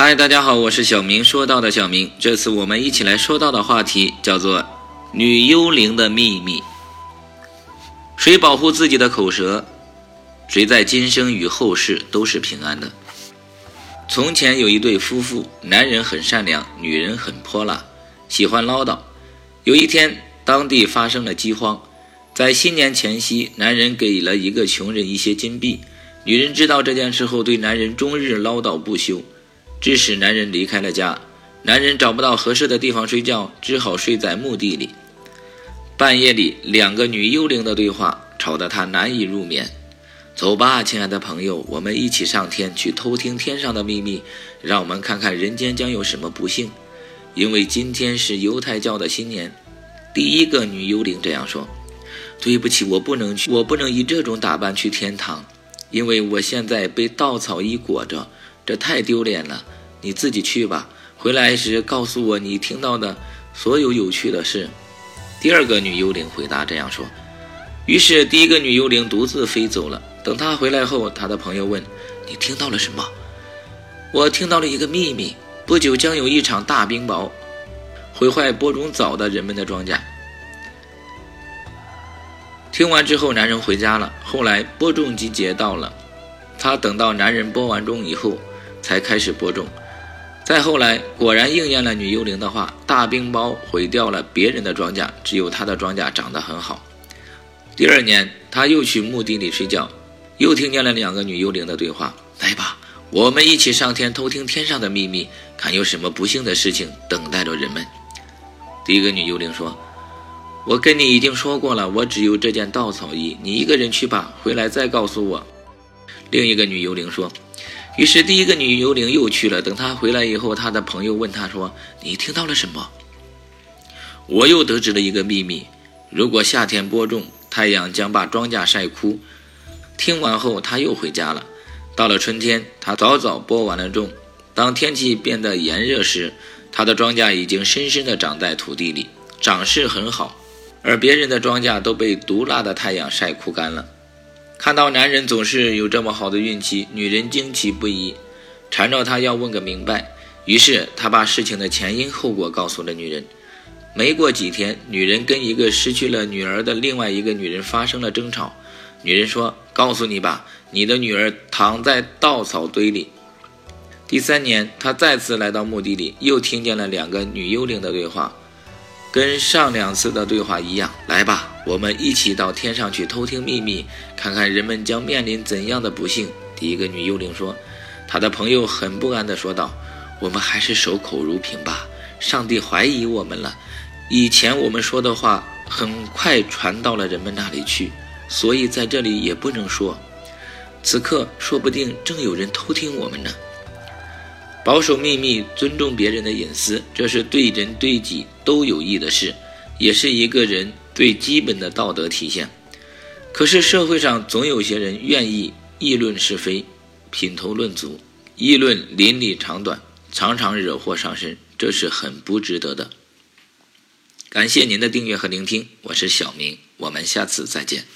嗨，大家好，我是小明。说到的小明，这次我们一起来说到的话题叫做“女幽灵的秘密”。谁保护自己的口舌，谁在今生与后世都是平安的。从前有一对夫妇，男人很善良，女人很泼辣，喜欢唠叨。有一天，当地发生了饥荒，在新年前夕，男人给了一个穷人一些金币，女人知道这件事后，对男人终日唠叨不休。致使男人离开了家，男人找不到合适的地方睡觉，只好睡在墓地里。半夜里，两个女幽灵的对话吵得他难以入眠。走吧，亲爱的朋友，我们一起上天去偷听天上的秘密，让我们看看人间将有什么不幸。因为今天是犹太教的新年。第一个女幽灵这样说：“对不起，我不能去，我不能以这种打扮去天堂，因为我现在被稻草衣裹着。”这太丢脸了，你自己去吧。回来时告诉我你听到的所有有趣的事。第二个女幽灵回答这样说。于是第一个女幽灵独自飞走了。等她回来后，她的朋友问：“你听到了什么？”我听到了一个秘密：不久将有一场大冰雹，毁坏播种早的人们的庄稼。听完之后，男人回家了。后来播种季节到了，他等到男人播完种以后。才开始播种，再后来果然应验了女幽灵的话，大冰雹毁掉了别人的庄稼，只有他的庄稼长得很好。第二年，他又去墓地里睡觉，又听见了两个女幽灵的对话：“来吧，我们一起上天偷听天上的秘密，看有什么不幸的事情等待着人们。”第一个女幽灵说：“我跟你已经说过了，我只有这件稻草衣，你一个人去吧，回来再告诉我。”另一个女幽灵说。于是，第一个女幽灵又去了。等她回来以后，她的朋友问她说：“你听到了什么？”我又得知了一个秘密：如果夏天播种，太阳将把庄稼晒枯。听完后，他又回家了。到了春天，他早早播完了种。当天气变得炎热时，他的庄稼已经深深地长在土地里，长势很好，而别人的庄稼都被毒辣的太阳晒枯干了。看到男人总是有这么好的运气，女人惊奇不已，缠着他要问个明白。于是他把事情的前因后果告诉了女人。没过几天，女人跟一个失去了女儿的另外一个女人发生了争吵。女人说：“告诉你吧，你的女儿躺在稻草堆里。”第三年，他再次来到墓地里，又听见了两个女幽灵的对话。跟上两次的对话一样，来吧，我们一起到天上去偷听秘密，看看人们将面临怎样的不幸。第一个女幽灵说，她的朋友很不安地说道：“我们还是守口如瓶吧，上帝怀疑我们了。以前我们说的话很快传到了人们那里去，所以在这里也不能说。此刻说不定正有人偷听我们呢。”保守秘密，尊重别人的隐私，这是对人对己都有益的事，也是一个人最基本的道德体现。可是社会上总有些人愿意议论是非，品头论足，议论邻里长短，常常惹祸上身，这是很不值得的。感谢您的订阅和聆听，我是小明，我们下次再见。